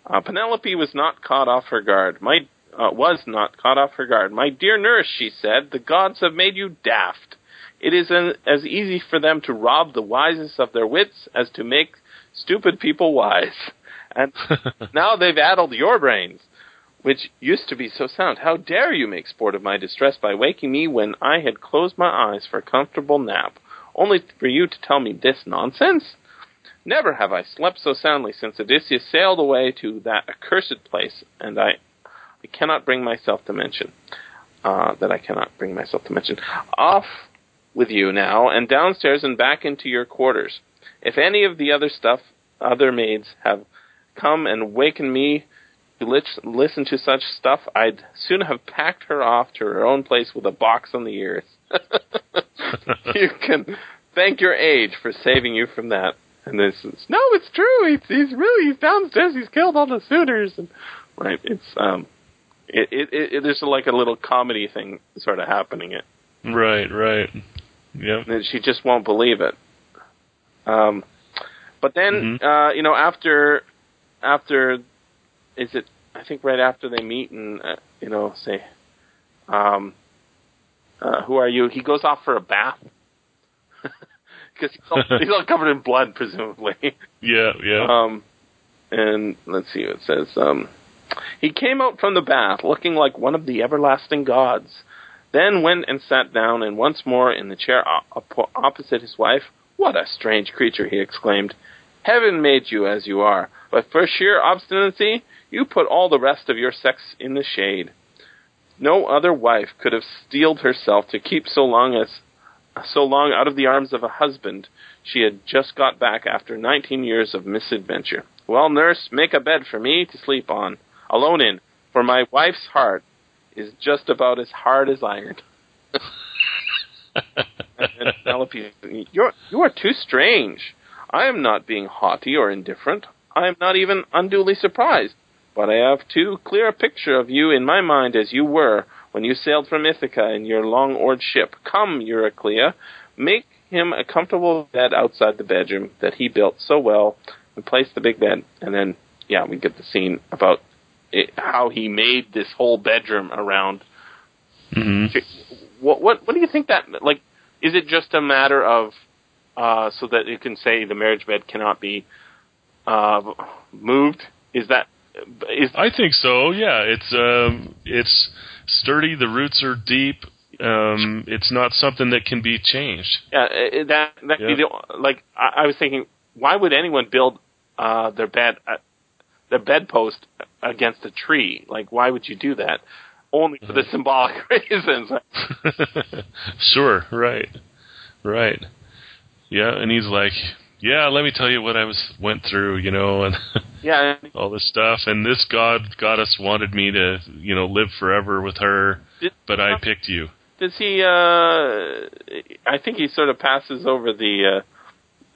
Uh, Penelope was not caught off her guard. My uh, was not caught off her guard. My dear nurse, she said, the gods have made you daft. It is an, as easy for them to rob the wisest of their wits as to make stupid people wise. And now they've addled your brains, which used to be so sound. How dare you make sport of my distress by waking me when I had closed my eyes for a comfortable nap, only for you to tell me this nonsense? Never have I slept so soundly since Odysseus sailed away to that accursed place, and I, I cannot bring myself to mention uh, that I cannot bring myself to mention. Off with you now, and downstairs and back into your quarters. If any of the other stuff, other maids have come and wakened me to lis- listen to such stuff, I'd soon have packed her off to her own place with a box on the ears. you can thank your age for saving you from that. And this is no, it's true. He's he's really he's downstairs. He's killed all the suitors. And right, it's um, it, it, it there's like a little comedy thing sort of happening. It right, right. Yeah, and she just won't believe it. Um, but then uh, you know after after is it I think right after they meet and uh, you know say um, uh, who are you? He goes off for a bath because he's, all- he's all covered in blood presumably. yeah, yeah. Um, and let's see what it says. Um, he came out from the bath looking like one of the everlasting gods. Then went and sat down, and once more in the chair op- opposite his wife. What a strange creature! he exclaimed. Heaven made you as you are, but for sheer obstinacy, you put all the rest of your sex in the shade. No other wife could have steeled herself to keep so long as so long out of the arms of a husband she had just got back after 19 years of misadventure. Well, nurse, make a bed for me to sleep on, alone in, for my wife's heart is just about as hard as iron. and Penelope, you're you are too strange. I am not being haughty or indifferent. I am not even unduly surprised. But I have too clear a picture of you in my mind as you were when you sailed from Ithaca in your long oared ship. Come, Euryclea, make him a comfortable bed outside the bedroom that he built so well, and place the big bed. And then, yeah, we get the scene about it, how he made this whole bedroom around. hmm What what what do you think that like? Is it just a matter of uh, so that you can say the marriage bed cannot be uh, moved? Is that is I think so. Yeah, it's um, it's sturdy. The roots are deep. Um, it's not something that can be changed. Yeah, uh, that that Yeah. don't- like I, I was thinking, why would anyone build uh, their bed uh, their bedpost against a tree? Like, why would you do that? Only for the Mm-hmm. symbolic reasons. sure, right, right. Yeah, and he's like, "Yeah, let me tell you what I was went through, you know, and Yeah, all this stuff. And this god goddess wanted me to, you know, live forever with her, Did- but I picked you." does he? Uh, I think he sort of passes over the.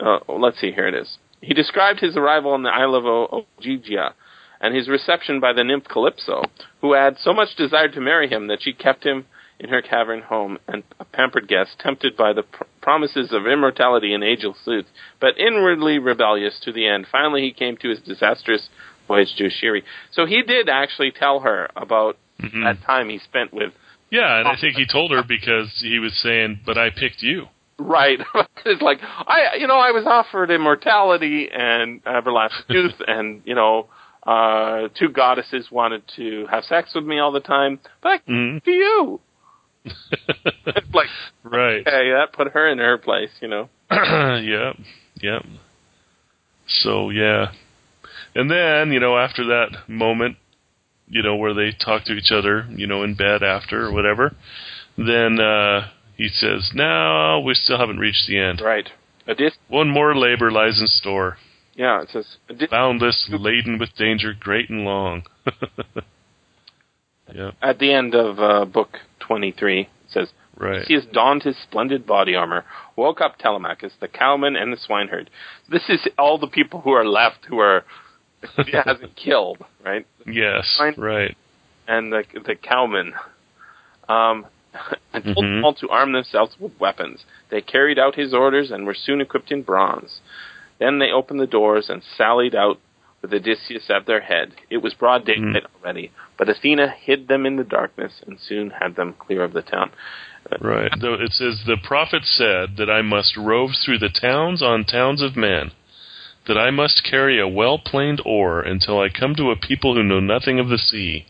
Uh, uh, let's see, here it is. He described his arrival on the Isle of o- Ogygia and his reception by the nymph Calypso, who had so much desired to marry him that she kept him in her cavern home and a pampered guest, tempted by the pr- promises of immortality and angel suits, but inwardly rebellious to the end. Finally, he came to his disastrous voyage to Scheria. So he did actually tell her about Mhm. that time he spent with Yeah, and I think he told her because he was saying, "But I picked you." Right. it's like I, you know, I was offered immortality and everlasting youth, and you know, uh, two goddesses wanted to have sex with me all the time, but I to you. Like, right. okay, that put her in her place, you know. yep. Yep. So yeah. And then, you know, after that moment, you know, where they talk to each other, you know, in bed after or whatever, then uh he says, No, we still haven't reached the end. Right. One more labor lies in store. Yeah, it says Boundless, laden with danger great and long. yep, at the end of uh, book twenty-three. It says right. He has donned his splendid body armor, woke up Telemachus, the cowman, and the swineherd. This is all the people who are left who are he hasn't killed, right? Yes, right. And the the cowman. Um, and told Mhm. them all to arm themselves with weapons. They carried out his orders and were soon equipped in bronze. Then they opened the doors and sallied out with Odysseus at their head. It was broad daylight mm-hmm. already, but Athena hid them in the darkness and soon had them clear of the town. Uh, right. Though it says the prophet said that I must rove through the towns on towns of men, that I must carry a well planed oar until I come to a people who know nothing of the sea,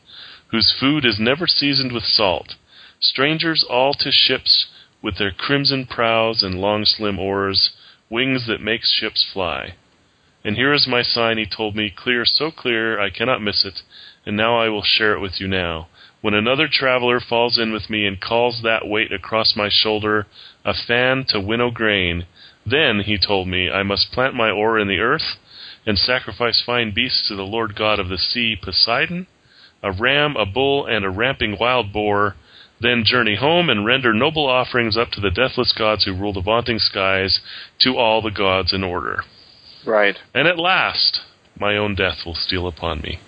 whose food is never seasoned with salt, strangers all to ships with their crimson prows and long slim oars, wings that makes ships fly. And here is my sign he told me, clear, so clear I cannot miss it, and now I will share it with you now. When another traveler falls in with me and calls that weight across my shoulder a fan to winnow grain, then, he told me, I must plant my oar in the earth and sacrifice fine beasts to the Lord God of the sea, Poseidon, a ram, a bull, and a ramping wild boar, then journey home and render noble offerings up to the deathless gods who rule the vaunting skies, to all the gods in order. Right. And at last, my own death will steal upon me.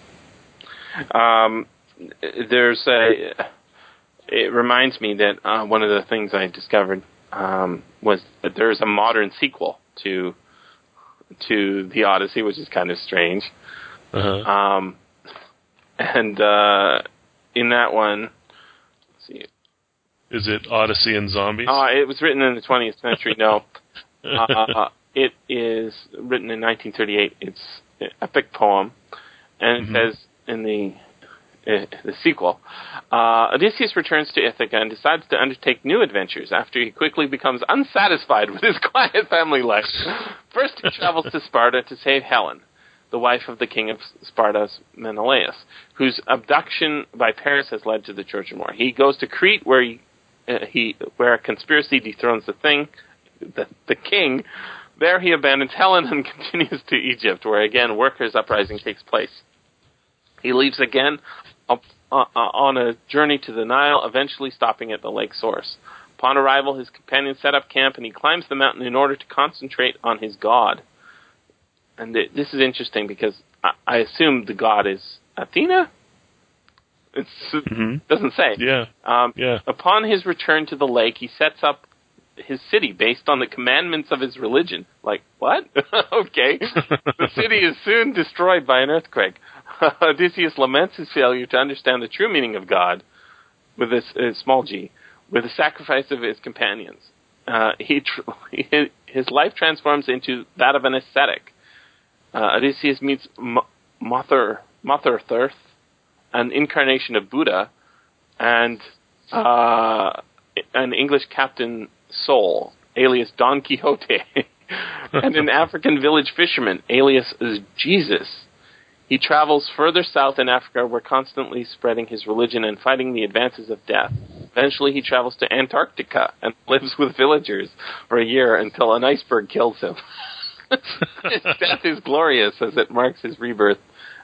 Um, there's a. It reminds me that uh, one of the things I discovered um, was that there's a modern sequel to to the Odyssey, which is kind of strange. Uh-huh. Um, and uh, in that one, Is it Odyssey and Zombies? uh, it was written in the 20th century. No, uh, it is written in 1938. It's an epic poem, and it Mhm. says in the uh, the sequel, uh, Odysseus returns to Ithaca and decides to undertake new adventures after he quickly becomes unsatisfied with his quiet family life. First, he travels to Sparta to save Helen, the wife of the king of Sparta's Menelaus, whose abduction by Paris has led to the Trojan War. He goes to Crete, where he, uh, he where a conspiracy dethrones the thing, the, the king. There, he abandons Helen and continues to Egypt, where again workers' uprising takes place. He leaves again up, uh, uh, on a journey to the Nile, eventually stopping at the lake source. Upon arrival, his companions set up camp and he climbs the mountain in order to concentrate on his god. And th- this is interesting because I, I assume the god is Athena. It's, it hmm doesn't say. Yeah, Um, yeah. Upon his return to the lake, he sets up his city based on the commandments of his religion. Like, what? okay. the city is soon destroyed by an earthquake. Odysseus laments his failure to understand the true meaning of God with this uh, small g, with the sacrifice of his companions. Uh, he tr- his life transforms into that of an ascetic. Uh, Odysseus meets M- Mother Motherthirth, an incarnation of Buddha, and uh, an English captain Sole, alias Don Quixote, and an African village fisherman, alias Jesus. He travels further south in Africa, where constantly spreading his religion and fighting the advances of death. Eventually, he travels to Antarctica and lives with villagers for a year until an iceberg kills him. his death is glorious as it marks his rebirth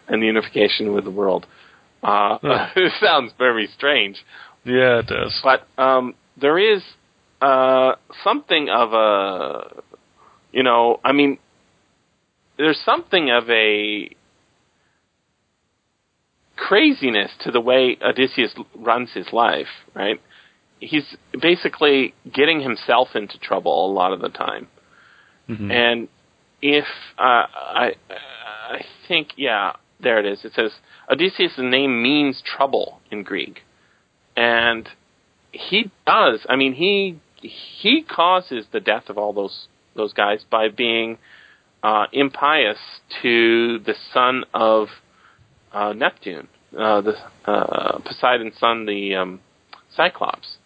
and the unification with the world. Uh, it sounds very strange, Yeah, it does. but um, there is uh, something of a, you know, I mean, there's something of a craziness to the way Odysseus runs his life, right? he's basically getting himself into trouble a lot of the time. Mhm. And if uh, I, I think, yeah, there it is. It says Odysseus' name means trouble in Greek, and he does. I mean, he he causes the death of all those those guys by being uh, impious to the son of uh, Neptune, uh, the uh, Poseidon's son, the um, Cyclops,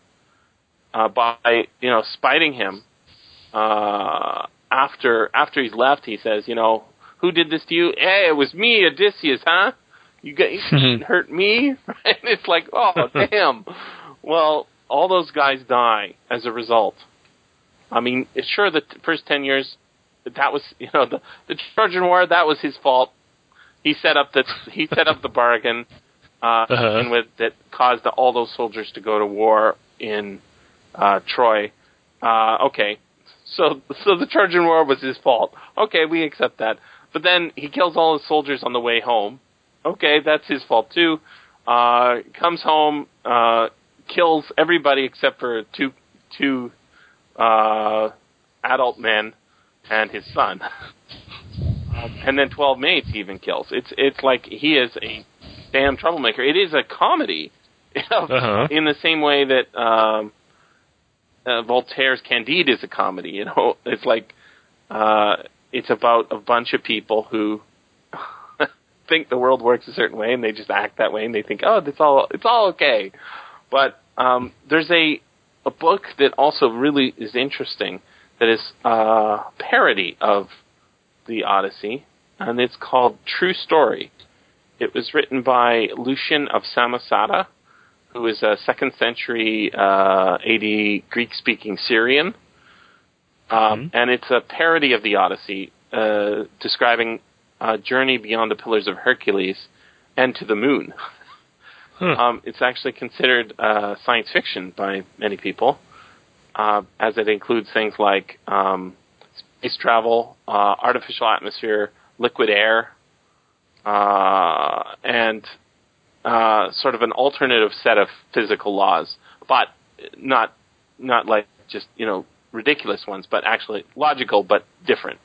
uh, by you know spiting him. Uh, after after he's left, he says, you know, who did this to you? Hey, it was me, Odysseus, huh? You got you hurt me, and it's like, oh damn. Well, all those guys die as a result. I mean, it's sure, the t- first ten years, that was you know the the Trojan War. That was his fault. He set up the he set up the bargain, uh, Uh-huh. and with that caused all those soldiers to go to war in uh, Troy. Uh, okay, so so the Trojan War was his fault. Okay, we accept that. But then he kills all his soldiers on the way home. Okay, that's his fault too. Uh, comes home, uh, kills everybody except for two two uh, adult men and his son. And then twelve maids he even kills. It's it's like he is a damn troublemaker. It is a comedy, Uh-huh. in the same way that um, uh, Voltaire's Candide is a comedy. You know, it's like uh, it's about a bunch of people who think the world works a certain way, and they just act that way, and they think, oh, it's all it's all okay. But um, there's a a book that also really is interesting that is a parody of the Odyssey, and it's called True Story. It was written by Lucian of Samosata, who is a second century uh, AD Greek speaking Syrian. Um, And it's a parody of the Odyssey, uh, describing a journey beyond the Pillars of Hercules and to the moon. Um, it's actually considered uh, science fiction by many people, uh, as it includes things like um, space travel, uh, artificial atmosphere, liquid air, uh, and uh, sort of an alternative set of physical laws, but not not like just you know ridiculous ones, but actually logical but different.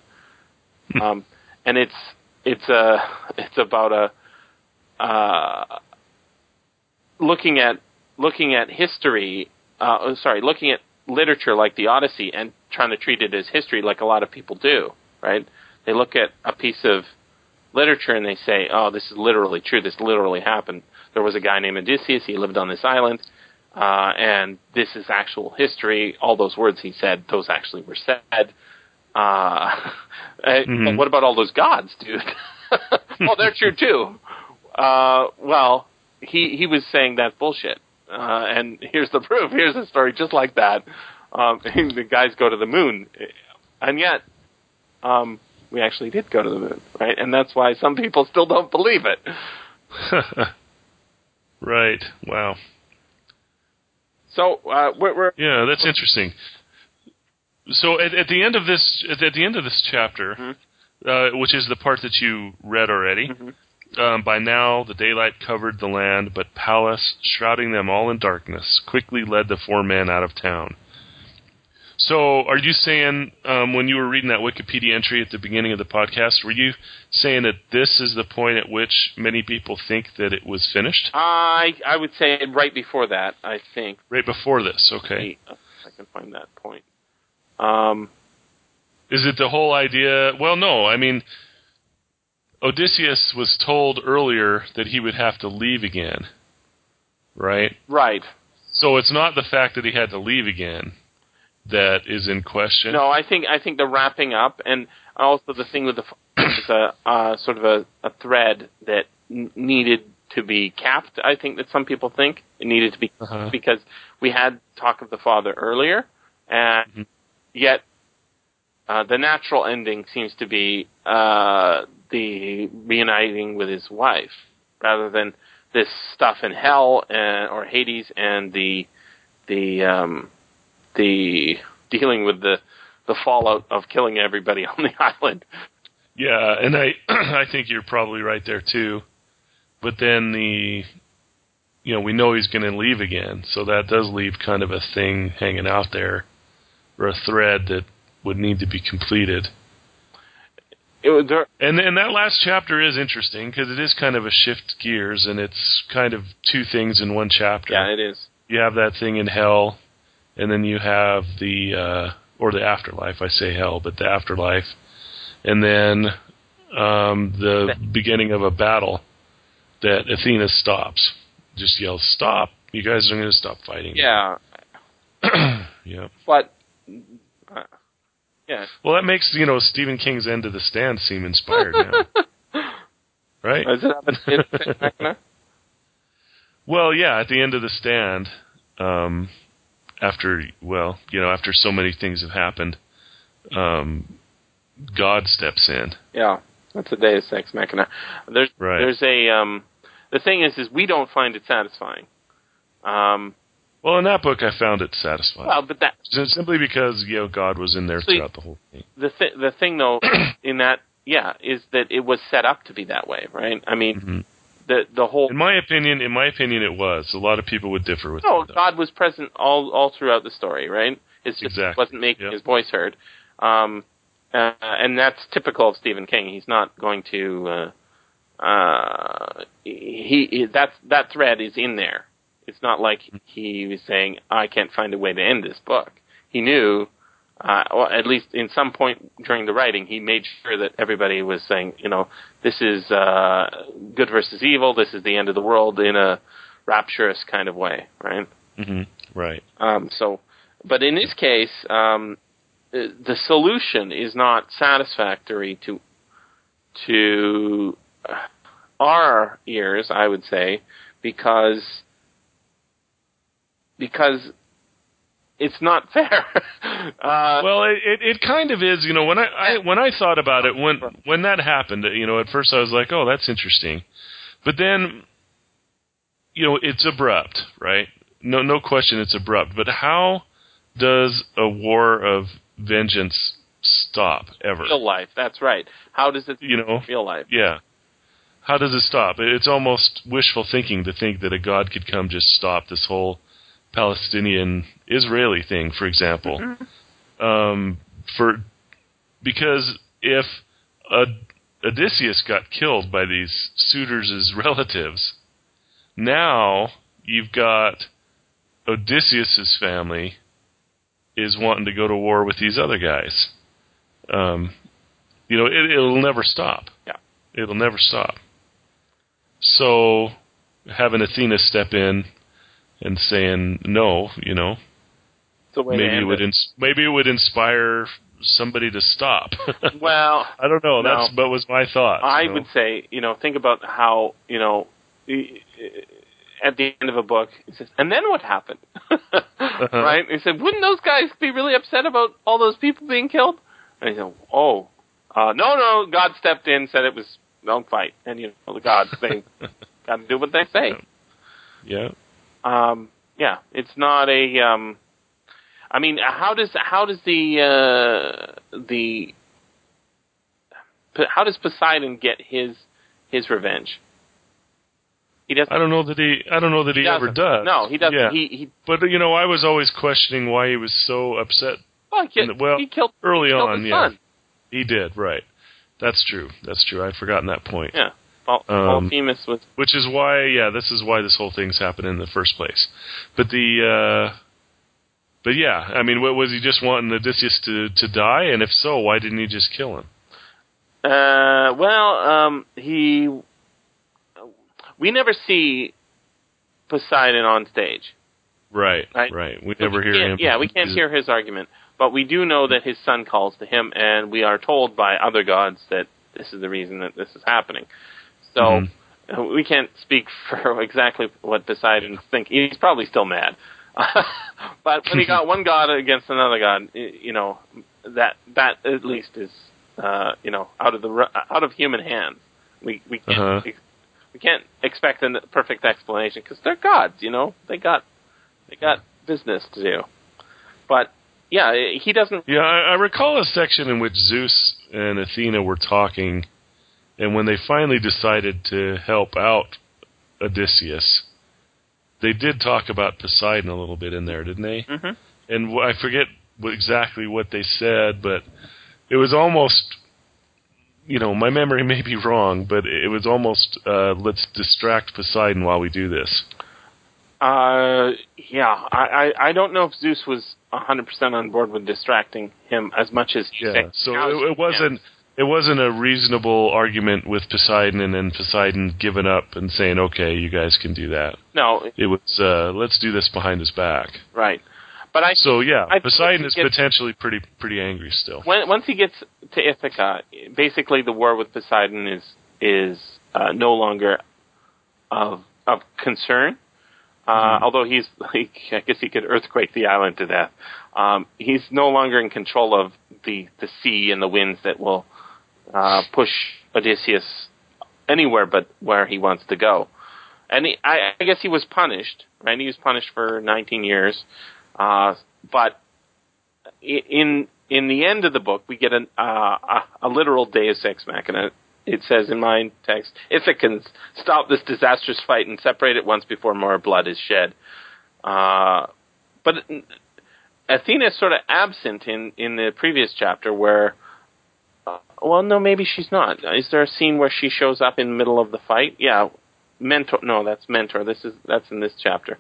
um, and it's it's a it's about a uh, looking at looking at history. Uh, sorry, looking at literature like the Odyssey and trying to treat it as history, like a lot of people do. Right? They look at a piece of literature and they say, "Oh, this is literally true. This literally happened. There was a guy named Odysseus. He lived on this island, uh, and this is actual history. All those words he said, those actually were said." Uh. But what about all those gods, dude? well, they're true too. Uh, well, he he was saying that's bullshit. Uh, and here's the proof. Here's a story just like that. Um, the guys go to the moon, and yet um, we actually did go to the moon, right? And that's why some people still don't believe it. right. Wow. So uh, we're, we're Yeah, that's interesting. So at, at the end of this, at, at the end of this chapter, Mhm. uh, which is the part that you read already, Mhm. um, by now the daylight covered the land, but Pallas, shrouding them all in darkness, quickly led the four men out of town. So, are you saying um, when you were reading that Wikipedia entry at the beginning of the podcast, were you saying that this is the point at which many people think that it was finished? I I would say right before that. I think. Right before this, okay. I can find that point. Um, Is it the whole idea? Well, no. I mean, Odysseus was told earlier that he would have to leave again, right? right. So it's not the fact that he had to leave again that is in question. No, I think I think the wrapping up and also the thing with the is a uh, sort of a, a thread that n- needed to be capped. I think that some people think it needed to be Uh-huh. because we had talk of the father earlier, and Mhm. yet uh, the natural ending seems to be uh, the reuniting with his wife rather than this stuff in hell and, or Hades and the the um, the dealing with the the fallout of killing everybody on the island. Yeah, and I I think you're probably right there too. But then the you know, we know he's going to leave again. So that does leave kind of a thing hanging out there, or a thread that would need to be completed. It was there, And and that last chapter is interesting because it is kind of a shift gears, and it's kind of two things in one chapter. yeah, it is. You have that thing in hell, and then you have the uh, or the afterlife. I say hell, but the afterlife, and then um, the beginning of a battle that Athena stops, just yells, "Stop! You guys are going to stop fighting." Yeah, yeah. but uh, yeah, Well, that makes you know Stephen King's End of the Stand seem inspired now, right? Does it? Well, yeah, at the end of the stand, um, after well, you know, after so many things have happened, um, God steps in. Yeah, that's a Deus Ex Machina. There's Right. there's a um, the thing is is we don't find it satisfying. Um, Well, in that book, I found it satisfying, well, but that simply because you know God was in there So throughout the whole thing. the th- the thing though in that yeah is that it was set up to be that way, right? I mean hmm the the whole In my opinion, in my opinion, it was. A lot of people would differ with no me. though. God was present all all throughout the story, right? It's just Exactly. wasn't making Yep. his voice heard. Um, uh, and that's typical of Stephen King. He's not going to. Uh, uh, he, he that that thread is in there. It's not like he was saying, "I can't find a way to end this book." He knew, uh, or at least in some point during the writing, he made sure that everybody was saying, "You know, this is uh, good versus evil. This is the end of the world in a rapturous kind of way." Right. hmm Right. Um, so, but in this case, um, uh, the solution is not satisfactory to to uh, our ears, I would say, because because it's not fair. uh, Well, it, it it kind of is. You know, when I, I when I thought about it, when when that happened, you know, at first I was like, oh, that's interesting, but then, you know, it's abrupt, right? No, no question, it's abrupt. But how does a war of vengeance stop ever? real life. That's right. How does it You know, real life? yeah. How does it stop? It's almost wishful thinking to think that a god could come just stop this whole Palestinian Israeli thing, for example. Um, for because if Od- Odysseus got killed by these suitors' relatives, now you've got Odysseus's family is wanting to go to war with these other guys. Um, you know, it, it'll never stop. Yeah. It'll never stop. So, having Athena step in and saying no, you know, It's a way to maybe it would ins- maybe it would inspire somebody to stop. Well, I don't know. no. That's what was my thought. I you know? would say, you know, think about how, you know, at the end of a book, he says, and then what happened? Uh-huh. Right? He said, wouldn't those guys be really upset about all those people being killed? And he said, oh, uh, no, no, God stepped in, said it was, don't fight. And, you know, the gods, they got to do what they say. Yeah. Um, yeah, it's not a, um, I mean, how does, how does the, uh, the, how does Poseidon get his, his revenge? He doesn't. I don't know that he. I don't know that he, ever doesn't. No, he doesn't. Yeah. He he. but you know, I was always questioning why he was so upset Well, he, the- well, he killed, early killed on. Yeah, son. he did. Right. That's true. That's true. I'd forgotten that point. Yeah. Paul, Um, Polyphemus was. Which is why, yeah, this is why this whole thing's happened in the first place. But the, uh, but yeah, I mean, what was he just wanting Odysseus to to die? And if so, why didn't he just kill him? Uh, well, um, he. We never see Poseidon on stage. Right. Right. Right. We So never we hear him. Yeah, we can't hear his argument, but we do know that his son calls to him, and we are told by other gods that this is the reason that this is happening. So Mhm. uh, we can't speak for exactly what Poseidon's thinking. He's probably still mad, but when he got one god against another god, you know that that at least is uh, you know out of the out of human hands. We we can't Uh-huh. we can't expect a perfect explanation because they're gods. You know they got they got business to do. But yeah, he doesn't. Yeah, I, I recall a section in which Zeus and Athena were talking, and when they finally decided to help out Odysseus, they did talk about Poseidon a little bit in there, didn't they? hmm And I forget exactly what they said, but it was almost, you know, my memory may be wrong, but it was almost uh, let's distract Poseidon while we do this. Uh, yeah, I, I I don't know if Zeus was hundred percent on board with distracting him as much as you Yeah. So it, it wasn't. It wasn't a reasonable argument with Poseidon and then Poseidon giving up and saying, "Okay, you guys can do that." No, It was, uh, "Let's do this behind his back." right. But I So yeah, I Poseidon is gets- potentially pretty pretty angry still. when, once he gets to Ithaca, basically the war with Poseidon is is uh, no longer of of concern. Uh, Although he's like, I guess he could earthquake the island to death. Um, he's no longer in control of the the sea and the winds that will uh, push Odysseus anywhere but where he wants to go. And he, I, I guess he was punished, right? He was punished for 19 years. Uh, but in in the end of the book, we get an, uh, a, a literal Deus Ex Machina. It says in my text, Ithacans, stop this disastrous fight and separate it once before more blood is shed. Uh, but Athena is sort of absent in, in the previous chapter where, well, no, maybe she's not. Is there a scene where she shows up in the middle of the fight? Yeah, mentor. No, that's mentor. This is that's in this chapter.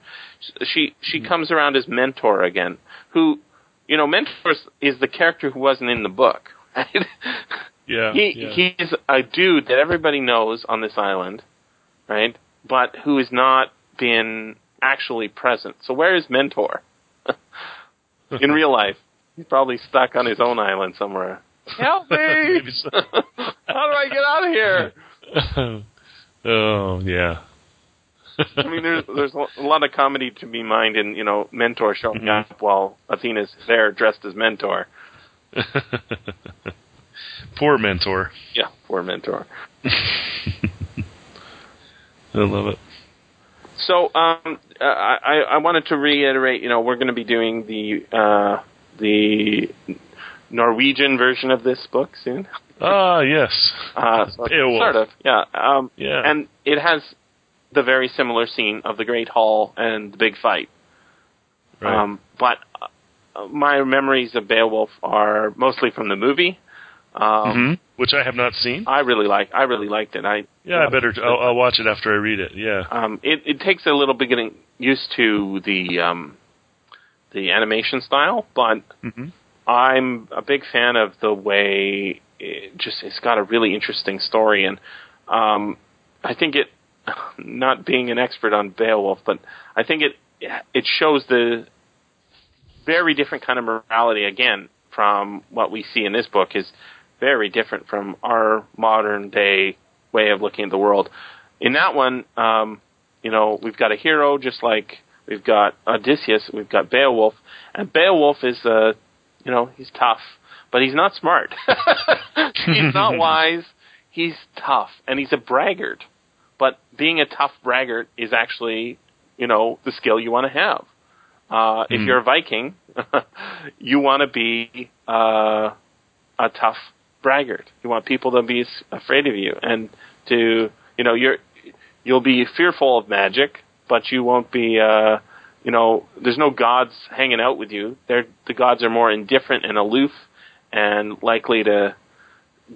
She she hmm. comes around as mentor again. Who, you know, mentor is- is the character who wasn't in the book. Right? Yeah, he yeah. he's a dude that everybody knows on this island, right? But who has not been actually present. So where is mentor? in real life, he's probably stuck on his own island somewhere. Help me! How do I get out of here? oh yeah. I mean, there's there's a lot of comedy to be mined in you know mentor showing Mhm. up while Athena's there dressed as mentor. Poor mentor. Yeah, poor mentor. I love it. So um, uh, I I wanted to reiterate. You know, we're going to be doing the uh, the Norwegian version of this book soon. Ah, yes. Uh, so- Beowulf. sort of, yeah. Um, Yeah. and it has the very similar scene of the Great Hall and the big fight. Right. Um, but uh, my memories of Beowulf are mostly from the movie. Um, Mhm. Which I have not seen. I really like. I really liked it. I Yeah, I better. I'll, I'll watch it after I read it. Yeah. Um, it, it takes a little bit getting used to the um, the animation style, but hmm I'm a big fan of the way it just it's got a really interesting story, and um, I think it. Not being an expert on Beowulf, but I think it it shows the very different kind of morality again from what we see in this book is very different from our modern day way of looking at the world. In that one, um, you know, we've got a hero just like we've got Odysseus, we've got Beowulf, and Beowulf is uh, you know, he's tough, but he's not smart. he's not wise. He's tough, and he's a braggart. But being a tough braggart is actually, you know, the skill you want to have. Uh, if Hmm. you're a Viking, you want to be uh, a tough braggart. You want people to be afraid of you and to, you know, you're you'll be fearful of magic, but you won't be, uh, you know, there's no gods hanging out with you. They're the gods are more indifferent and aloof and likely to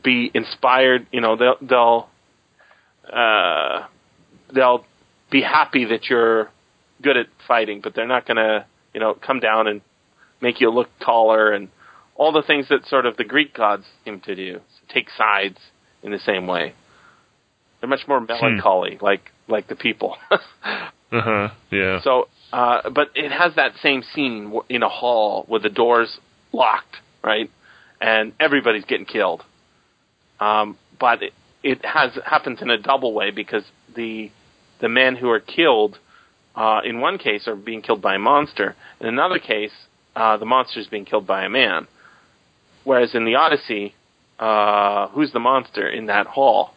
be inspired. You know, they'll they'll uh, they'll be happy that you're good at fighting, but they're not going to, you know, come down and make you look taller and all the things that sort of the Greek gods seem to do. Take sides in the same way. They're much more melancholy, like like the people. Uh huh. Yeah. so, uh, but it has that same scene in a hall with the doors locked, right, and everybody's getting killed. Um, but it, it has happens in a double way because the the men who are killed uh, in one case are being killed by a monster. In another case, uh, the monster is being killed by a man. Whereas in the Odyssey, uh, who's the monster in that hall?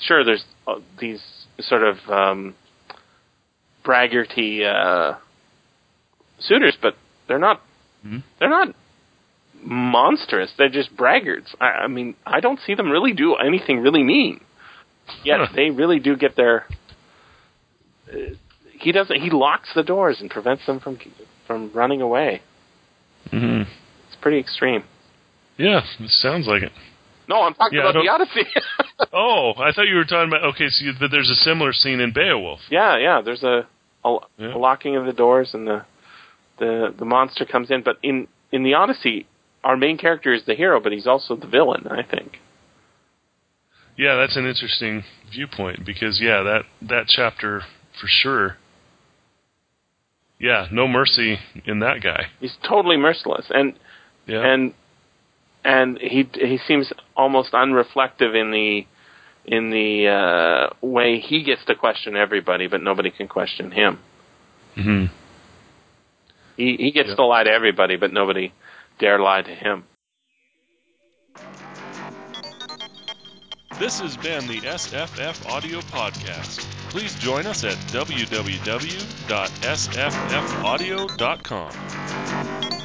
Sure, there's uh, these sort of um, braggarty uh, suitors, but they're not. Mhm. They're not monstrous. They're just braggarts. I, I mean, I don't see them really do anything really mean. Yet they really do get their. Uh, he doesn't. He locks the doors and prevents them from from running away. hmm It's pretty extreme. Yeah, it sounds like it. No, I'm talking Yeah, about the Odyssey. Oh, I thought you were talking about. Okay, so you, there's a similar scene in Beowulf. yeah, yeah. There's a, a, Yeah. locking of the doors and the the the monster comes in. But in in the Odyssey, our main character is the hero, but he's also the villain. I think. Yeah, that's an interesting viewpoint because yeah, that that chapter for sure. Yeah, no mercy in that guy. He's totally merciless, and Yeah. and and he he seems almost unreflective in the in the uh, way he gets to question everybody, but nobody can question him. hmm He he gets Yeah. to lie to everybody, but nobody dare lie to him. This has been the SFF Audio Podcast. Please join us at www.sffaudio.com.